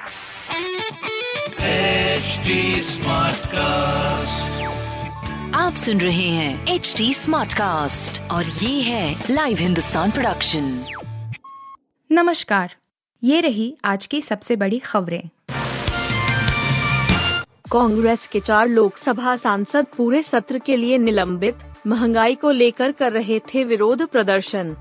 HD Smartcast. आप सुन रहे हैं एच डी स्मार्ट कास्ट और ये है लाइव हिंदुस्तान प्रोडक्शन नमस्कार ये रही आज की सबसे बड़ी खबरें। कांग्रेस के चार लोकसभा सांसद पूरे सत्र के लिए निलंबित महँगाई को लेकर कर रहे थे विरोध प्रदर्शन।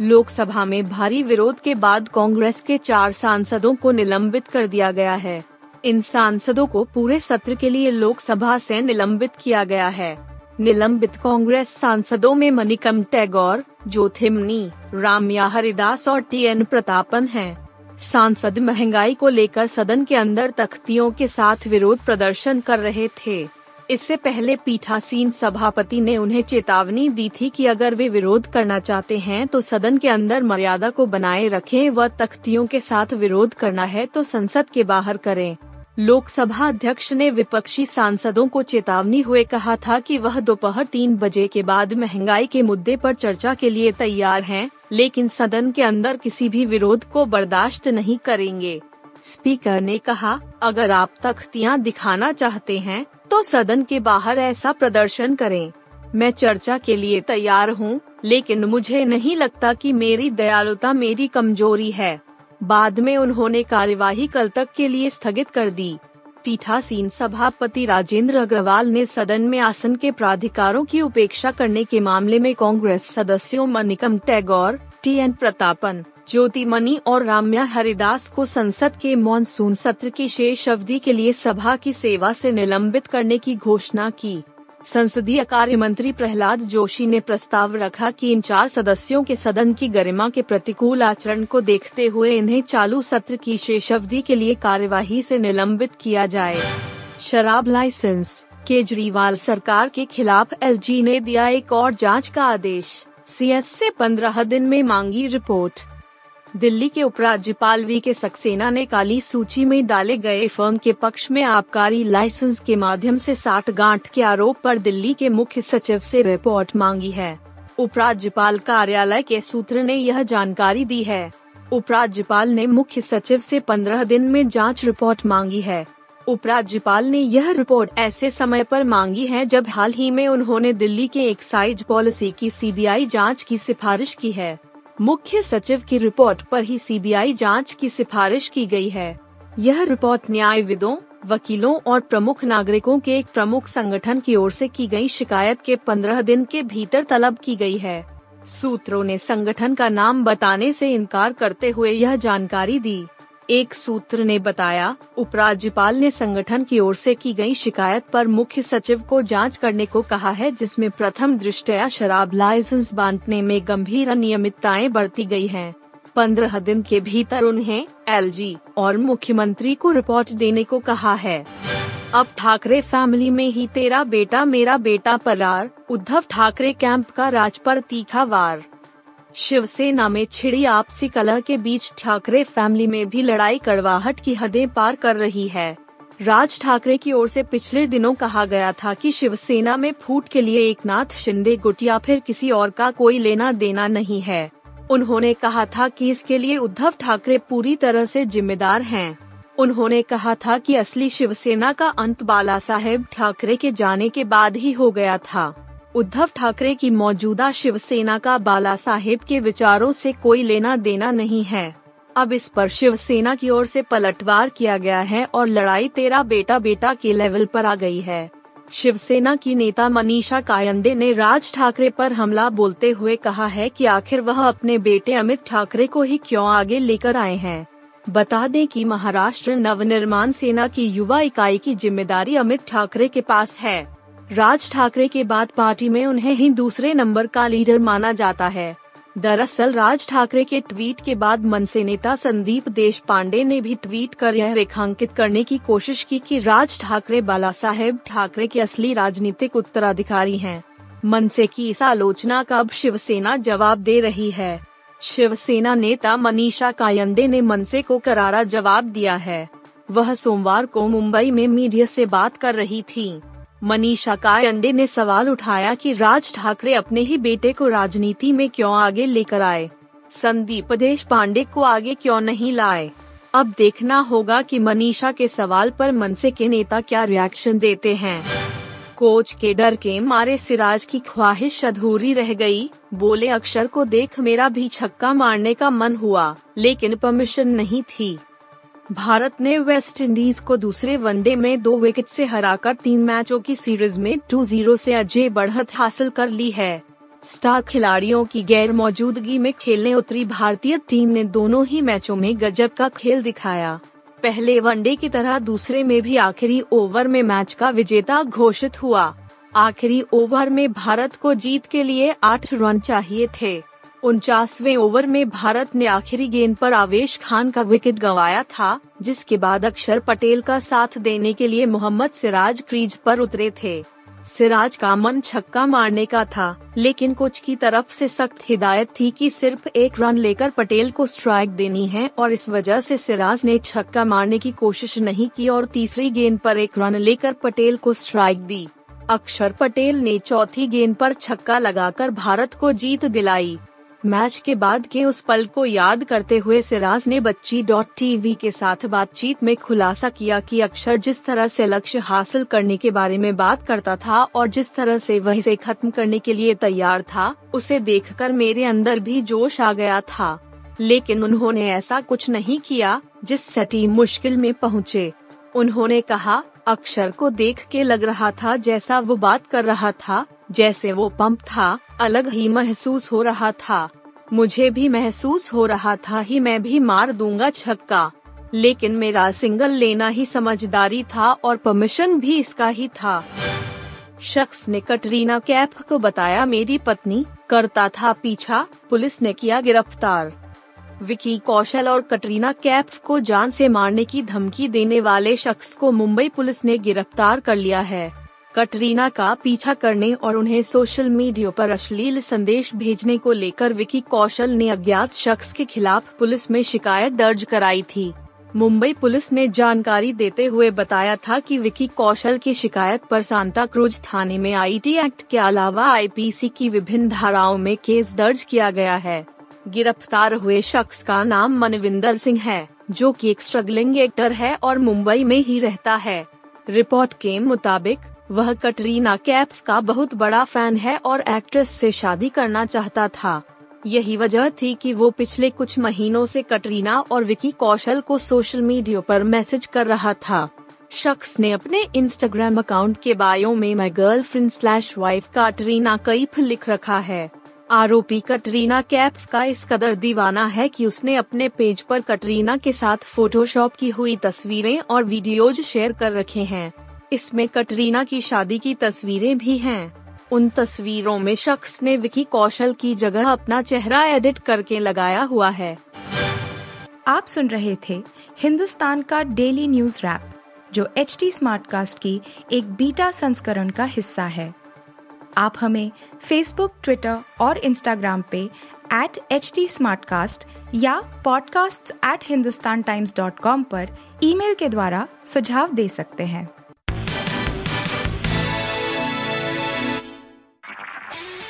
लोकसभा में भारी विरोध के बाद कांग्रेस के चार सांसदों को निलंबित कर दिया गया है। इन सांसदों को पूरे सत्र के लिए लोकसभा से निलंबित किया गया है। निलंबित कांग्रेस सांसदों में मनिकम टैगोर ज्योथिमनी रामया हरिदास और टी एन प्रतापन हैं। सांसद महँगाई को लेकर सदन के अंदर तख्तियों के साथ विरोध प्रदर्शन कर रहे थे। इससे पहले पीठासीन सभापति ने उन्हें चेतावनी दी थी कि अगर वे विरोध करना चाहते हैं तो सदन के अंदर मर्यादा को बनाए रखें व तख्तियों के साथ विरोध करना है तो संसद के बाहर करें। लोकसभा अध्यक्ष ने विपक्षी सांसदों को चेतावनी हुए कहा था कि वह दोपहर तीन बजे के बाद महँगाई के मुद्दे पर चर्चा के लिए तैयार हैं, लेकिन सदन के अंदर किसी भी विरोध को बर्दाश्त नहीं करेंगे। स्पीकर ने कहा अगर आप तख्तियाँ दिखाना चाहते हैं तो सदन के बाहर ऐसा प्रदर्शन करें। मैं चर्चा के लिए तैयार हूँ, लेकिन मुझे नहीं लगता कि मेरी दयालुता मेरी कमज़ोरी है। बाद में उन्होंने कार्यवाही कल तक के लिए स्थगित कर दी। पीठासीन सभापति राजेंद्र अग्रवाल ने सदन में आसन के प्राधिकारों की उपेक्षा करने के मामले में कांग्रेस सदस्यों Manickam Tagore T N Prathapan Jothimani और राम्या हरिदास को संसद के मॉनसून सत्र की शेष अवधि के लिए सभा की सेवा से निलंबित करने की घोषणा की। संसदीय कार्य मंत्री प्रहलाद जोशी ने प्रस्ताव रखा कि इन चार सदस्यों के सदन की गरिमा के प्रतिकूल आचरण को देखते हुए इन्हें चालू सत्र की शेष अवधि के लिए कार्यवाही से निलंबित किया जाए। शराब लाइसेंस, केजरीवाल सरकार के खिलाफ एलजी ने दिया एक और जाँच का आदेश। से पंद्रह दिन में मांगी रिपोर्ट। दिल्ली के उपराज्यपाल वी के सक्सेना ने काली सूची में डाले गए फर्म के पक्ष में आबकारी लाइसेंस के माध्यम से साठ गांठ के आरोप पर दिल्ली के मुख्य सचिव से रिपोर्ट मांगी है। उपराज्यपाल कार्यालय के सूत्र ने यह जानकारी दी है। उपराज्यपाल ने मुख्य सचिव से पंद्रह दिन में जाँच रिपोर्ट मांगी है। उपराज्यपाल ने यह रिपोर्ट ऐसे समय पर मांगी है जब हाल ही में उन्होंने दिल्ली के एक्साइज पॉलिसी की सीबीआई जाँच की सिफारिश की है। मुख्य सचिव की रिपोर्ट पर ही सीबीआई जाँच की सिफारिश की गई है। यह रिपोर्ट न्यायविदों, वकीलों और प्रमुख नागरिकों के एक प्रमुख संगठन की ओर से की गई शिकायत के पंद्रह दिन के भीतर तलब की गई है। सूत्रों ने संगठन का नाम बताने से इनकार करते हुए यह जानकारी दी। एक सूत्र ने बताया, उपराज्यपाल ने संगठन की ओर से की गई शिकायत पर मुख्य सचिव को जाँच करने को कहा है, जिसमें प्रथम दृष्टया शराब लाइसेंस बांटने में गंभीर अनियमितताएँ बरती गई हैं। पंद्रह दिन के भीतर उन्हें एलजी और मुख्यमंत्री को रिपोर्ट देने को कहा है अब ठाकरे फैमिली में ही तेरा बेटा मेरा बेटा परार, उद्धव ठाकरे कैंप का राज पर तीखा वार शिवसेना में छिड़ी आपसी कलह के बीच ठाकरे फैमिली में भी लड़ाई कड़वाहट की हदें पार कर रही है। राज ठाकरे की ओर से पिछले दिनों कहा गया था कि शिवसेना में फूट के लिए एक नाथ शिंदे गुट या फिर किसी और का कोई लेना देना नहीं है। उन्होंने कहा था कि इसके लिए उद्धव ठाकरे पूरी तरह से जिम्मेदार हैं। उन्होंने कहा था कि असली शिवसेना का अंत बाला साहेब ठाकरे के जाने के बाद ही हो गया था। उद्धव ठाकरे की मौजूदा शिवसेना का बाला साहेब के विचारों से कोई लेना देना नहीं है। अब इस पर शिवसेना की ओर से पलटवार किया गया है और लड़ाई तेरा बेटा बेटा के लेवल पर आ गई है। शिवसेना की नेता मनीषा कायंदे ने राज ठाकरे पर हमला बोलते हुए कहा है कि आखिर वह अपने बेटे अमित ठाकरे को ही क्यों आगे लेकर आए हैं। बता दें कि महाराष्ट्र नवनिर्माण सेना की युवा इकाई की ज़िम्मेदारी अमित ठाकरे के पास है। राज ठाकरे के बाद पार्टी में उन्हें ही दूसरे नंबर का लीडर माना जाता है। दरअसल राज ठाकरे के ट्वीट के बाद मनसे नेता संदीप देश पांडे ने भी ट्वीट कर यह रेखांकित करने की कोशिश की कि राज ठाकरे बाला साहेब ठाकरे के असली राजनीतिक उत्तराधिकारी हैं। मनसे की इस आलोचना का अब शिवसेना जवाब दे रही है। शिवसेना नेता मनीषा कायंदे ने मनसे को करारा जवाब दिया है। वह सोमवार को मुंबई में मीडिया से बात कर रही थी। मनीषा कायंडे ने सवाल उठाया कि राज ठाकरे अपने ही बेटे को राजनीति में क्यों आगे लेकर आए? संदीप देश पांडे को आगे क्यों नहीं लाए? अब देखना होगा कि मनीषा के सवाल पर मनसे के नेता क्या रिएक्शन देते हैं। कोच के डर के मारे सिराज की ख्वाहिश अधूरी रह गई, बोले अक्षर को देख मेरा भी छक्का मारने का मन हुआ लेकिन परमिशन नहीं थी। भारत ने वेस्ट इंडीज को दूसरे वनडे में दो विकेट से हराकर तीन मैचों की सीरीज़ में 2-0 से अजय बढ़त हासिल कर ली है। स्टार खिलाड़ियों की गैर मौजूदगी में खेलने उतरी भारतीय टीम ने दोनों ही मैचों में गजब का खेल दिखाया। पहले वनडे की तरह दूसरे में भी आखिरी ओवर में मैच का विजेता घोषित हुआ। आखिरी ओवर में भारत को जीत के लिए आठ रन चाहिए थे। उनचासवे ओवर में भारत ने आखिरी गेंद पर आवेश खान का विकेट गंवाया था, जिसके बाद अक्षर पटेल का साथ देने के लिए मोहम्मद सिराज क्रीज पर उतरे थे। सिराज का मन छक्का मारने का था, लेकिन कोच की तरफ़ से सख्त हिदायत थी कि सिर्फ़ एक रन लेकर पटेल को स्ट्राइक देनी है, और इस वजह से सिराज ने छक्का मारने की कोशिश नहीं की और तीसरी गेंद पर एक रन लेकर पटेल को स्ट्राइक दी। अक्षर पटेल ने चौथी गेंद पर छक्का लगाकर भारत को जीत दिलाई। मैच के बाद के उस पल को याद करते हुए सिराज ने बच्ची डॉट टीवी के साथ बातचीत में खुलासा किया कि अक्षर जिस तरह से लक्ष्य हासिल करने के बारे में बात करता था और जिस तरह से वह इसे खत्म करने के लिए तैयार था, उसे देखकर मेरे अंदर भी जोश आ गया था। लेकिन उन्होंने ऐसा कुछ नहीं किया जिससे टीम मुश्किल में पहुँचे। उन्होंने कहा, अक्षर को देख के लग रहा था जैसा वो बात कर रहा था, जैसे वो पंप था। अलग ही महसूस हो रहा था। मुझे भी महसूस हो रहा था ही मैं भी मार दूँगा छक्का। लेकिन मेरा सिंगल लेना ही समझदारी था और परमिशन भी इसका ही था। शख्स ने कटरीना कैफ को बताया, मेरी पत्नी करता था पीछा, पुलिस ने किया गिरफ़्तार। विकी कौशल और कटरीना कैफ को जान से मारने की धमकी देने वाले शख्स को मुंबई पुलिस ने गिरफ़्तार कर लिया है। कटरीना का पीछा करने और उन्हें सोशल मीडिया पर अश्लील संदेश भेजने को लेकर विकी कौशल ने अज्ञात शख्स के खिलाफ पुलिस में शिकायत दर्ज कराई थी। मुंबई पुलिस ने जानकारी देते हुए बताया था कि विकी कौशल की शिकायत पर सांता क्रूज थाने में आईटी एक्ट के अलावा आईपीसी की विभिन्न धाराओं में केस दर्ज किया गया है। गिरफ़्तार हुए शख्स का नाम मनविंदर सिंह है, जो कि एक स्ट्रगलिंग एक्टर है और मुंबई में ही रहता है। रिपोर्ट के मुताबिक वह कटरीना कैफ का बहुत बड़ा फ़ैन है और एक्ट्रेस से शादी करना चाहता था। यही वजह थी कि वो पिछले कुछ महीनों से कटरीना और विकी कौशल को सोशल मीडिया पर मैसेज कर रहा था। शख्स ने अपने इंस्टाग्राम अकाउंट के बायो में my girlfriend slash wife Katrina Kaif लिख रखा है। आरोपी कटरीना कैफ का इस कदर दीवाना है कि उसने अपने पेज पर कटरीना के साथ फोटोशॉप की हुई तस्वीरें और वीडियोज़ शेयर कर रखे हैं। इसमें कटरीना की शादी की तस्वीरें भी हैं। उन तस्वीरों में शख्स ने विकी कौशल की जगह अपना चेहरा एडिट करके लगाया हुआ है। आप सुन रहे थे हिंदुस्तान का डेली न्यूज़ रैप, जो एच टी स्मार्ट कास्ट की एक बीटा संस्करण का हिस्सा है। आप हमें फेसबुक ट्विटर और इंस्टाग्राम पे एट एच टी या podcasts@hindustantimes.com पर ईमेल के द्वारा सुझाव दे सकते हैं।